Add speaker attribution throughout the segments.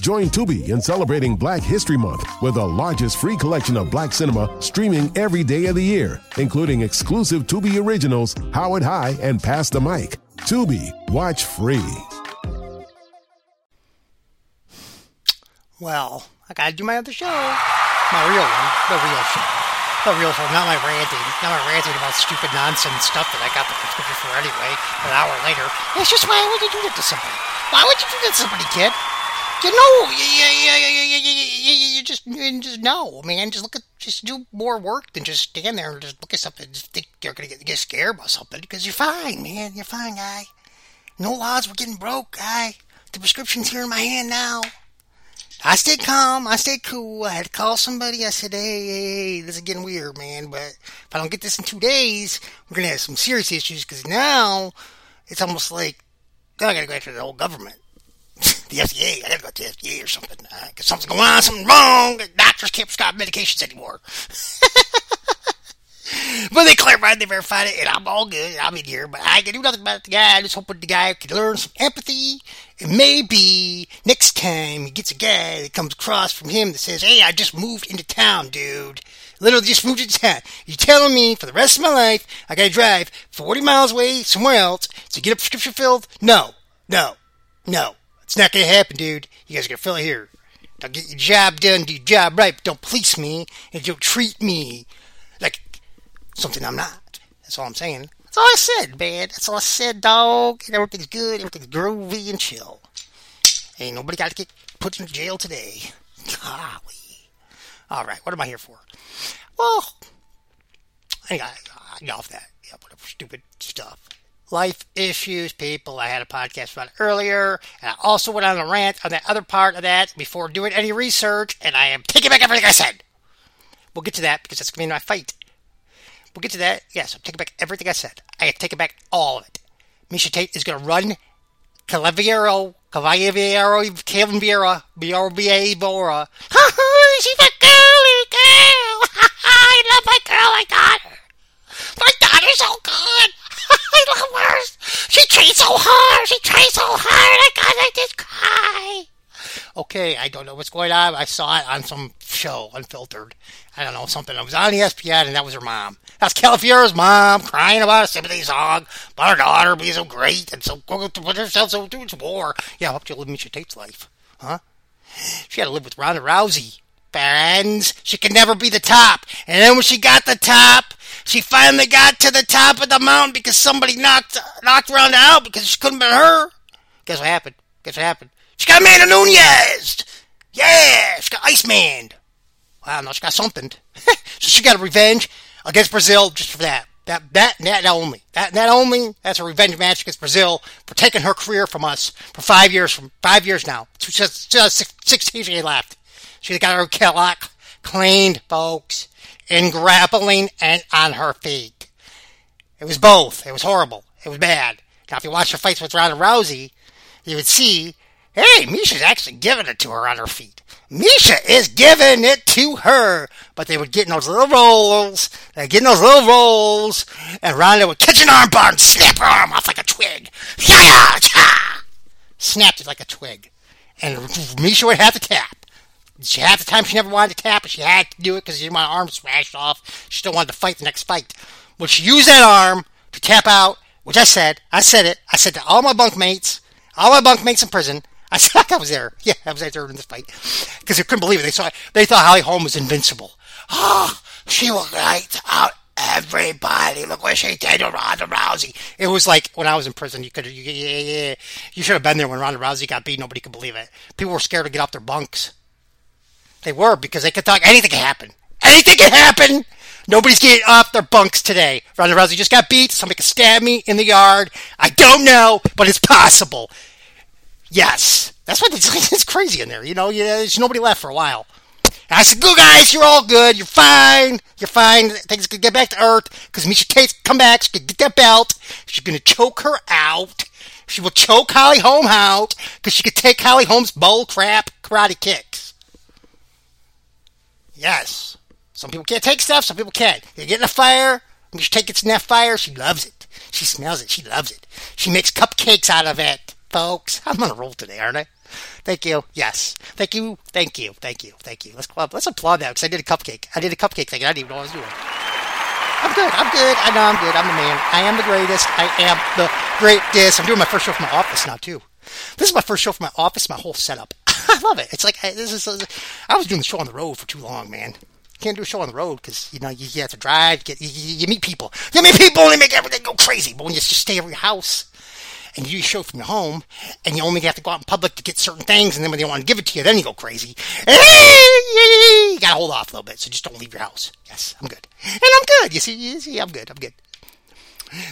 Speaker 1: Join Tubi in celebrating Black History Month with the largest free collection of black cinema streaming every day of the year, including exclusive Tubi originals Howard High and Pass the Mic. Tubi, watch free.
Speaker 2: Well, I gotta do my other show. My real one. The real show. The real show, not my ranting. Not my ranting about stupid nonsense stuff that I got the prescription for anyway, an hour later. It's just why would you do that to somebody? Why would you do that to somebody, kid? You know, you, just you just know, man. Just look at, just do more work than just stand there and just look at something just think you're gonna get, get scared about something because you're fine, man. You're fine, guy. No laws, we're getting broke, guy. The prescription's here in my hand now. I stayed calm. I stayed cool. I had to call somebody. I said, hey, hey, this is getting weird, man. But if I don't get this in two days, we're going to have some serious issues because now it's almost like I got to go after the whole government. The FDA. I got to go to the FDA or something. Uh, something's going on, something's wrong. Doctors can't prescribe medications anymore. but they clarified, they verified it, and I'm all good. I'm in here, but I can do nothing about the guy. I'm just hoping the guy can learn some empathy, and maybe next time he gets a guy that comes across from him that says, "Hey, I just moved into town, dude." Literally just moved into town. You're telling me for the rest of my life I gotta drive 40 miles away somewhere else to get a prescription filled? No, no, no. It's not gonna happen, dude. You guys are gonna fill it here. Now get your job done, do your job right, but don't police me and don't treat me like something I'm not. That's all I'm saying. That's all I said, man. That's all I said, dog. And everything's good, everything's groovy and chill. Ain't nobody got to get put in jail today. Golly. All right, what am I here for? Well, I got, I got off that. Yeah, whatever stupid stuff. Life issues, people. I had a podcast about earlier, and I also went on a rant on that other part of that before doing any research, and I am taking back everything I said. We'll get to that because that's going to be my fight. We'll get to that. Yes, I'm taking back everything I said. I take back all of it. Miesha Tate is going to run Calaviero, Calaviero, Calvin Vieira, Biora, Bora. She's a girly girl. I love my girl. I got her. My daughter's so good. I love her. She trains so hard. She trains so hard. I got I just cry. Okay, I don't know what's going on. I saw it on some show, unfiltered. I don't know, something. It was on ESPN, and that was her mom. That's Calafiora's mom crying about a sympathy song about her daughter being so great and so to put herself so through war. Yeah, I hope you live Miesha Tate's life. Huh? She had to live with Ronda Rousey. Friends, she could never be the top. And then when she got the top, she finally got to the top of the mountain because somebody knocked knocked Ronda out because she couldn't be her. Guess what happened? Guess what happened? She got Amanda Nunes. Yeah, she got Iceman. Wow, no, she got something. so she got a revenge against Brazil just for that. That, that, that only. That, that only. That's a revenge match against Brazil for taking her career from us for five years, from five years now. Just, just 16 she left. She got her Cadillac cleaned, folks, in grappling and on her feet. It was both. It was horrible. It was bad. Now, if you watch her fights with Ronda Rousey, you would see, hey, Miesha's actually giving it to her on her feet. Miesha is giving it to her. But they would get in those little rolls, they would get in those little rolls, and Ronda would catch an arm bar and snap her arm off like a twig. Snapped it like a twig. And Miesha would have to tap. She half the time she never wanted to tap, but she had to do it because she didn't want her arm smashed off. She still wanted to fight the next fight. Would she use that arm to tap out, which I said, I said it, I said to all my bunkmates, all my bunkmates in prison, I said I was there. Yeah, I was there in this fight because they couldn't believe it. They saw they thought Holly Holm was invincible. Ah, oh, she will light out everybody. Look what she did to Ronda Rousey. It was like when I was in prison. You could, you, yeah, you should have been there when Ronda Rousey got beat. Nobody could believe it. People were scared to get off their bunks. They were because they could talk. Anything can happen. Anything can happen. Nobody's getting off their bunks today. Ronda Rousey just got beat. Somebody could stab me in the yard. I don't know, but it's possible. Yes. That's what it's, it's crazy in there. You know, yeah, there's nobody left for a while. And I said, "Good guys, you're all good. You're fine. You're fine. Things can get back to Earth because Miesha Tate's come back. She can get that belt. She's gonna choke her out. She will choke Holly Holm out because she could take Holly Holm's bull crap karate kicks. Yes, some people can't take stuff. Some people can. You're getting a fire. Miesha Tate gets in that fire. She loves it. She smells it. She loves it. She makes cupcakes out of it, folks. I'm on a roll today, aren't I? Thank you. Yes. Thank you. Thank you. Thank you. Thank you. Let's club. Let's applaud that because I did a cupcake. I did a cupcake thing. I didn't even know what I was doing. I'm good. I'm good. I know I'm good. I'm the man. I am the greatest. I am the greatest. I'm doing my first show from my office now too. This is my first show from my office. My whole setup. I love it. It's like I, this is. I was doing the show on the road for too long, man. Can't do a show on the road because you know you, you, have to drive. Get you, you, meet people. You meet people and they make everything go crazy. But when you just stay at your house and you do a show from your home, and you only have to go out in public to get certain things, and then when they want to give it to you, then you go crazy. You gotta hold off a little bit, so just don't leave your house. Yes, I'm good, and I'm good. You see, you see, I'm good. I'm good.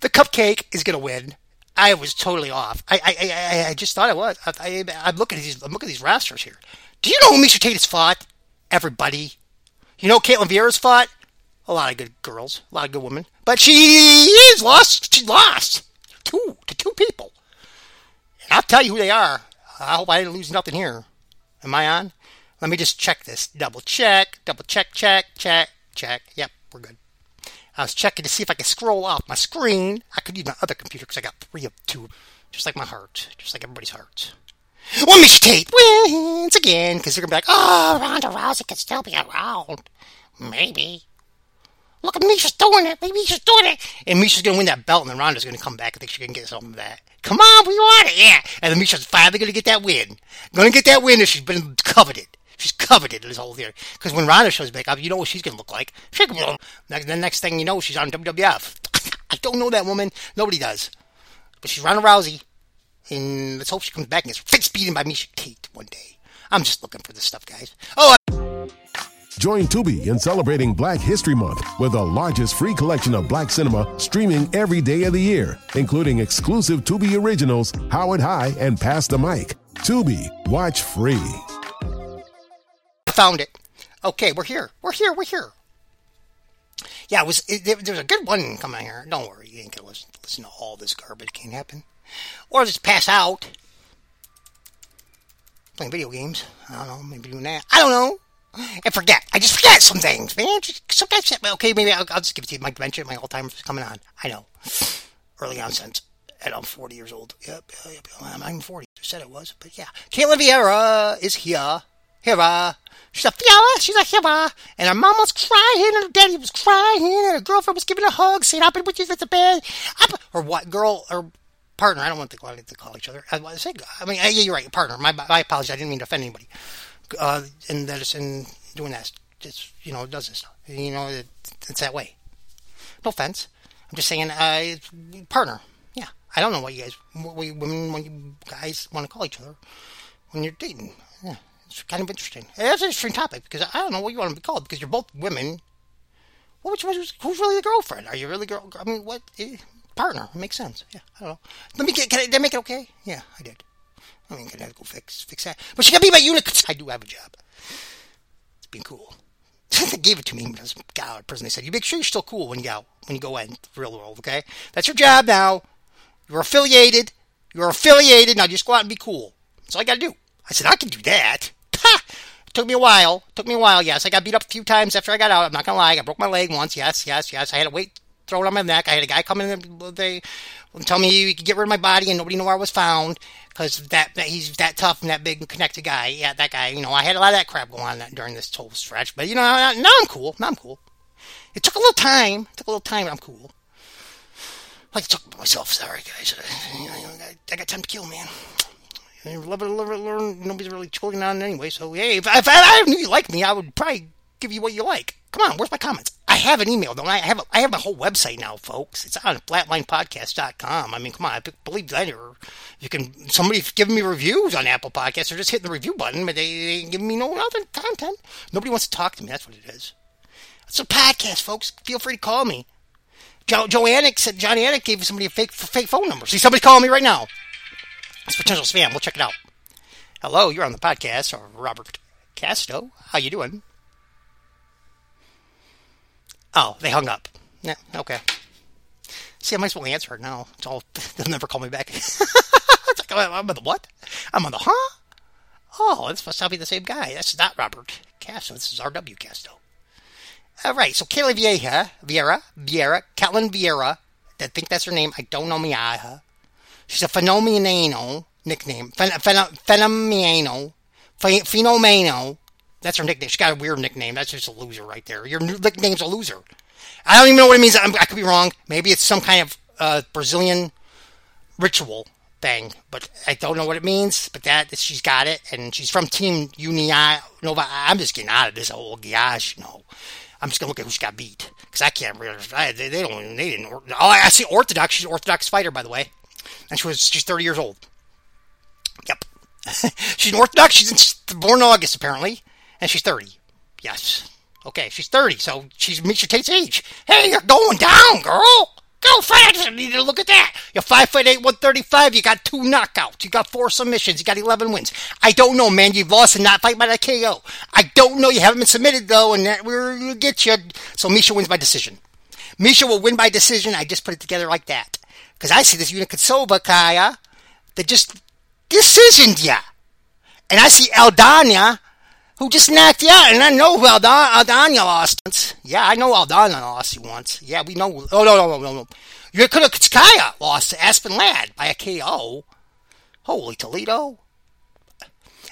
Speaker 2: The cupcake is gonna win. I was totally off. I I, I, I just thought I was. I, I, am looking at these. I'm looking at these rosters here. Do you know who Miesha Tate has fought? Everybody. You know Ketlen Vieira's fought? A lot of good girls, a lot of good women. But she is lost. She lost two to two people. And I'll tell you who they are. I hope I didn't lose nothing here. Am I on? Let me just check this. Double check, double check, check, check, check. Yep, we're good. I was checking to see if I could scroll off my screen. I could use my other computer because I got three of two, just like my heart, just like everybody's heart. Well, Miesha Tate wins again because they're gonna be like, "Oh, Ronda Rousey could still be around, maybe." Look at Miesha's doing it. Maybe Miesha's doing it. And Miesha's going to win that belt, and then Ronda's going to come back. I think going to get some of that. Come on, we want it. Yeah. And then Miesha's finally going to get that win. Going to get that win, and she's been coveted. She's coveted this whole year. Because when Ronda shows back up, you know what she's going to look like. The next thing you know, she's on WWF. I don't know that woman. Nobody does. But she's Ronda Rousey. And let's hope she comes back and gets face beaten by Miesha Tate one day. I'm just looking for this stuff, guys. Oh, I-
Speaker 1: Join Tubi in celebrating Black History Month with the largest free collection of black cinema streaming every day of the year, including exclusive Tubi originals, Howard High, and Pass the Mic. Tubi, watch free.
Speaker 2: I found it. Okay, we're here. We're here. We're here. Yeah, it was. It, there's a good one coming here. Don't worry, you ain't gonna listen, listen to all this garbage. Can't happen. Or just pass out. Playing video games. I don't know. Maybe doing that. I don't know and forget. I just forget some things, man. Sometimes, okay, maybe I'll, I'll, just give it to you. My dementia, my is coming on. I know. Early onset. And I'm 40 years old. Yep, yep, yep. I'm 40. I said it was, but yeah. Ketlen Vieira uh, is here. Here. She's a Fiala. She's a here. And her mom was crying, and her daddy was crying, and her girlfriend was giving a hug, saying, I've been with you since the bed. Or what? Girl, or partner. I don't want to call, to call each other. I, I mean, yeah, you're right. Partner. My, my apologies. I didn't mean to offend anybody uh, and that is in doing that. Just you know, does this. stuff. You know, it, it's that way. No offense. I'm just saying, uh, partner. Yeah, I don't know what you guys, what we women, when you guys want to call each other when you're dating. Yeah, it's kind of interesting. It's an interesting topic because I don't know what you want to be called because you're both women. Well, which who's really the girlfriend? Are you really girl? I mean, what eh, partner? Makes sense. Yeah, I don't know. Let me get. Can I, did I make it okay? Yeah, I did. I mean, gonna to go fix fix that. But she gotta be my unit. I do have a job. It's been cool. they gave it to me because got out of prison. They said, "You make sure you're still cool when you go when you go in the real world. Okay, that's your job now. You're affiliated. You're affiliated. Now just go out and be cool. That's all I gotta do." I said, "I can do that." It took me a while. Took me a while. Yes, I got beat up a few times after I got out. I'm not gonna lie. I broke my leg once. Yes, yes, yes. I had to wait throw it on my neck. I had a guy come in and they tell me you could get rid of my body and nobody knew where I was found because that, that, he's that tough and that big and connected guy. Yeah, that guy. You know, I had a lot of that crap going on during this whole stretch, but you know, now I'm cool. Now I'm cool. It took a little time. It took a little time. I'm cool. Like to talk about myself. Sorry, guys. I got time to kill, man. Love it, love it, learn. Nobody's really chilling on it anyway. So hey, if, if I knew you liked me, I would probably give you what you like. Come on, where's my comments? I have an email, don't I? I have a, I have a whole website now, folks. It's on flatlinepodcast.com. I mean, come on, I believe that. Or you can somebody's giving me reviews on Apple Podcasts. They're just hitting the review button, but they, they give me no other content. Nobody wants to talk to me. That's what it is. It's a podcast, folks. Feel free to call me. Joe, Joe Anik said Johnny Anik gave somebody a fake fake phone number. See, somebody's calling me right now. It's potential spam. We'll check it out. Hello, you're on the podcast. Robert Casto. How you doing? Oh, they hung up. Yeah, okay. See, I might as well answer it now. It's all, they'll never call me back. like, oh, I'm on the what? I'm on the huh? Oh, this must not be the same guy. That's not Robert Casto. This is R.W. Casto. All right, so Kaylee Vieja, Vieira, Vieira, Catelyn Vieira. I think that's her name. I don't know Miaja. She's a phenomenal nickname. Phenomenal. Phenomeno. That's her nickname. She's got a weird nickname. That's just a loser right there. Your nickname's a loser. I don't even know what it means. I'm, i could be wrong. Maybe it's some kind of uh, Brazilian ritual thing, but I don't know what it means. But that she's got it, and she's from Team Unia Nova. I'm just getting out of this whole gosh, you know. I'm just gonna look at who she got beat because I can't really. They, they, don't. They didn't. Oh, I see Orthodox. She's an Orthodox fighter, by the way, and she was she's 30 years old. Yep, she's an Orthodox. She's born in August apparently, and she's 30. Yes. Okay, she's 30, so she's Miesha Tate's age. Hey, you're going down, girl. Go fast! I need to look at that. You're five foot eight, one thirty five. You got two knockouts. You got four submissions. You got eleven wins. I don't know, man. You've lost and not fight by that KO. I don't know. You haven't been submitted though, and that will get you. So Miesha wins by decision. Miesha will win by decision. I just put it together like that because I see this Unikitsova Kaya that just decisioned ya, and I see Aldana who just knocked you out. And I know who Aldana lost once. Yeah, I know Aldana lost you once. Yeah, we know. Oh, no, no, no, no, no. Yukutskaya lost to Aspen Ladd by a KO. Holy Toledo.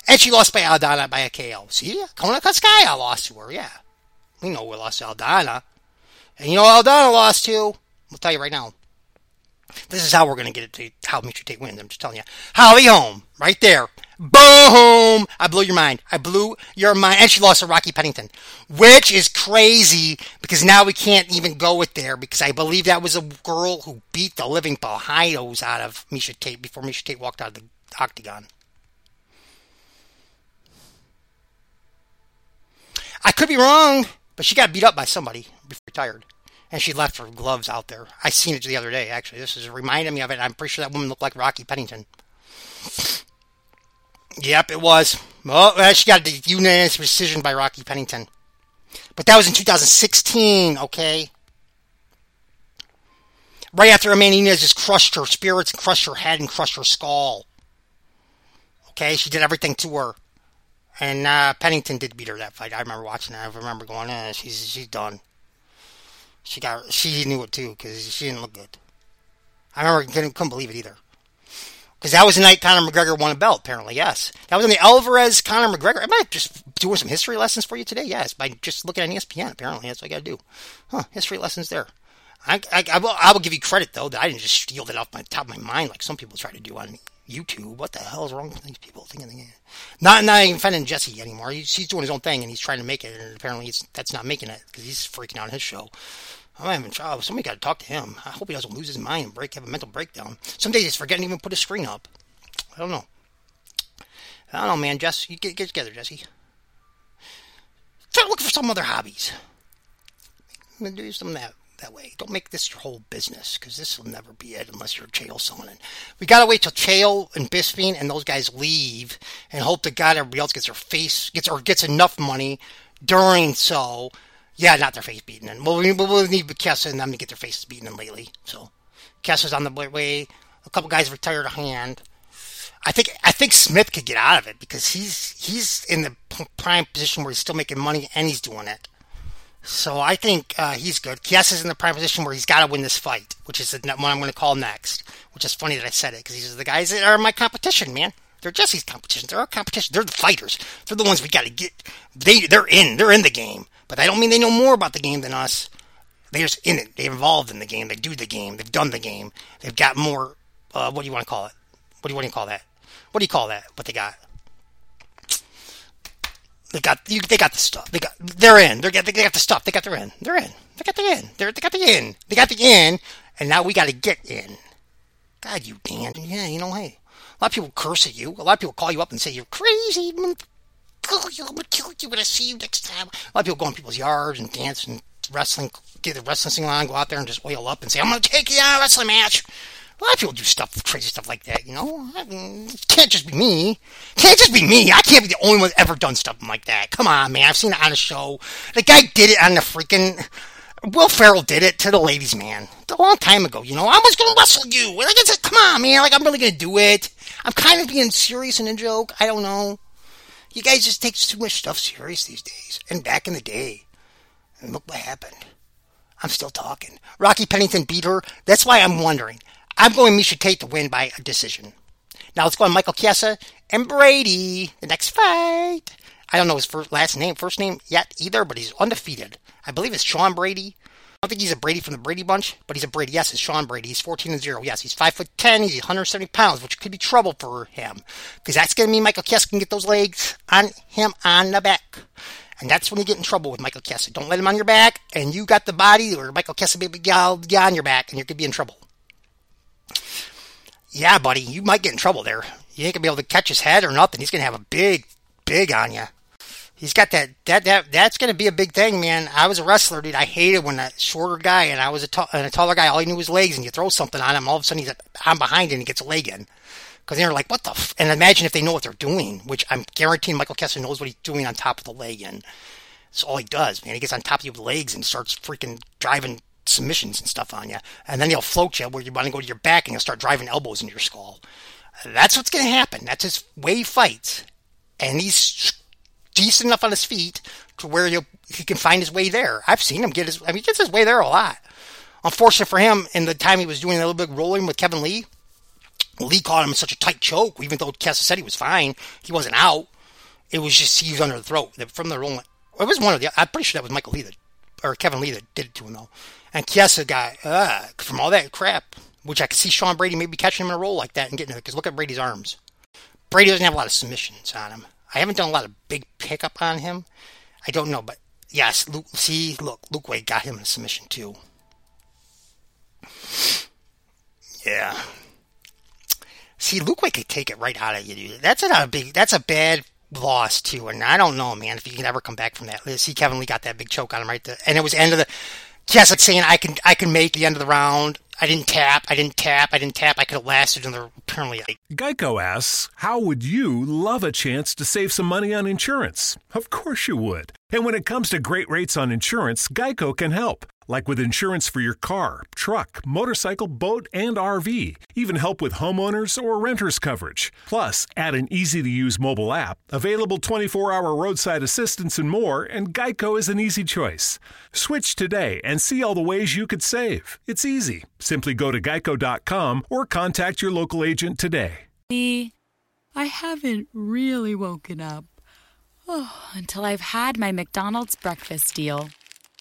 Speaker 2: And she lost by Aldana by a KO. See? Kona lost to her, yeah. We know we lost to Aldana. And you know Aldana lost to? I'll tell you right now. This is how we're going to get it to how Miesha Tate wins. I'm just telling you. Holly Holm, right there. Boom! I blew your mind. I blew your mind. And she lost to Rocky Pennington, which is crazy because now we can't even go it there because I believe that was a girl who beat the living behindos out of Miesha Tate before Miesha Tate walked out of the octagon. I could be wrong, but she got beat up by somebody before retired. And she left her gloves out there. I seen it the other day, actually. This is reminding me of it. I'm pretty sure that woman looked like Rocky Pennington. Yep, it was. Well, she got a unanimous decision by Rocky Pennington. But that was in 2016, okay? Right after Amanda Nunes just crushed her spirits crushed her head and crushed her skull. Okay, she did everything to her. And uh, Pennington did beat her that fight. I remember watching that. I remember going, eh, she's she's done. She got she knew it too because she didn't look good. I remember couldn't, couldn't believe it either. Because that was the night Conor McGregor won a belt, apparently, yes. That was in the Alvarez Conor McGregor. Am I just doing some history lessons for you today? Yes, by just looking at ESPN, apparently. That's what I got to do. Huh, history lessons there. I, I, I, will, I will give you credit, though, that I didn't just steal that off my top of my mind like some people try to do on YouTube. What the hell is wrong with these people thinking? Not, not even defending Jesse anymore. He's, he's doing his own thing and he's trying to make it, and apparently that's not making it because he's freaking out on his show. I'm having trouble. Oh, somebody got to talk to him. I hope he doesn't lose his mind and break, have a mental breakdown. Some days he's forgetting to even put a screen up. I don't know. I don't know, man. Jess, you get, get together, Jesse. Start looking for some other hobbies. Do some of that that way. Don't make this your whole business because this will never be it unless you're Chael Sonnen. We gotta wait till Chael and Bisping and those guys leave and hope to God everybody else gets their face gets or gets enough money during so. Yeah, not their face beaten. And we'll, we'll need Chiesa and them to get their faces beaten in lately. So Chiesa's on the way. A couple guys retired a hand. I think I think Smith could get out of it because he's he's in the prime position where he's still making money and he's doing it. So I think uh, he's good. Kies is in the prime position where he's got to win this fight, which is the one I'm going to call next. Which is funny that I said it because these are the guys that are my competition, man. They're Jesse's competition. They're our competition. They're the fighters. They're the ones we got to get. They they're in. They're in the game. But I don't mean they know more about the game than us. They're just in it. They're involved in the game. They do the game. They've done the game. They've got more. Uh, what do you want to call it? What do you want to call that? what do you call that? What they got? They got you, they got the stuff. They got they're in. They're they got the stuff. They got their in. They're in. They got the in. They're, they got the in. They got the in, and now we got to get in. God, you Dan. Yeah, you know, hey, a lot of people curse at you. A lot of people call you up and say you're crazy. Oh, I'm gonna kill you. I'm gonna see you next time. A lot of people go in people's yards and dance and wrestling, get the wrestling on, go out there and just oil up and say, I'm gonna take you out a wrestling match A lot of people do stuff, crazy stuff like that, you know? I it can't just be me. It can't just be me. I can't be the only one ever done stuff like that. Come on, man. I've seen it on a show. The guy did it on the freaking. Will Ferrell did it to the ladies' man a long time ago. You know, I was to wrestle you. Like, it's come on, man. Like, I'm really to do it. I'm kind of being serious in a joke. I don't know. You guys just take too much stuff serious these days. And back in the day, and look what happened. I'm still talking. Rocky Pennington beat her. That's why I'm wondering. I'm going Miesha Tate to win by a decision. Now let's go on Michael Chiesa and Brady. The next fight. I don't know his first, last name, first name yet either, but he's undefeated. I believe it's Sean Brady. I don't think he's a Brady from the Brady Bunch, but he's a Brady. Yes, it's Sean Brady. He's 14 and 0. Yes, he's 5 foot 10. He's 170 pounds, which could be trouble for him. Because that's going to mean Michael Chiesa can get those legs on him on the back. And that's when you get in trouble with Michael Chiesa. Don't let him on your back, and you got the body, or Michael Chiesa be on your back, and you could be in trouble. Yeah, buddy, you might get in trouble there. You ain't gonna be able to catch his head or nothing. He's gonna have a big, big on you. He's got that that that that's gonna be a big thing, man. I was a wrestler, dude. I hated when a shorter guy and I was a, t- and a taller guy. All he knew was legs, and you throw something on him, all of a sudden he's I'm behind and he gets a leg in. Because they're like, what the? F-? And imagine if they know what they're doing, which I'm guaranteeing Michael Chiesa knows what he's doing on top of the leg in. That's all he does, man. He gets on top of you with legs and starts freaking driving submissions and stuff on you. And then he'll float you where you want to go to your back and he'll start driving elbows into your skull. That's what's going to happen. That's his way he fights. And he's decent enough on his feet to where he he can find his way there. I've seen him get his, I mean, he gets his way there a lot. Unfortunate for him, in the time he was doing a little bit of rolling with Kevin Lee, Lee caught him in such a tight choke, even though Chiesa said he was fine. He wasn't out. It was just he was under the throat from the rolling. It was one of the. I'm pretty sure that was Michael Lee that, or Kevin Lee that did it to him though. And Chiesa got uh, from all that crap, which I could see Sean Brady maybe catching him in a roll like that and getting it. Because look at Brady's arms. Brady doesn't have a lot of submissions on him. I haven't done a lot of big pickup on him. I don't know, but yes, Luke. See, look, Luke Wade got him in a submission too. Yeah. See, Luke Wade could take it right out of you, dude. That's a big. That's a bad loss too, and I don't know, man, if he can ever come back from that. See, Kevin Lee got that big choke on him right there, and it was end of the. Yes, like saying I can I can make the end of the round. I didn't tap. I didn't tap. I didn't tap. I could have lasted another. Apparently.
Speaker 3: Geico asks, "How would you love a chance to save some money on insurance?" Of course you would. And when it comes to great rates on insurance, Geico can help like with insurance for your car, truck, motorcycle, boat, and RV. Even help with homeowners or renters coverage. Plus, add an easy to use mobile app, available 24 hour roadside assistance, and more, and Geico is an easy choice. Switch today and see all the ways you could save. It's easy. Simply go to geico.com or contact your local agent today.
Speaker 4: I haven't really woken up. Oh, until I've had my McDonald's breakfast deal.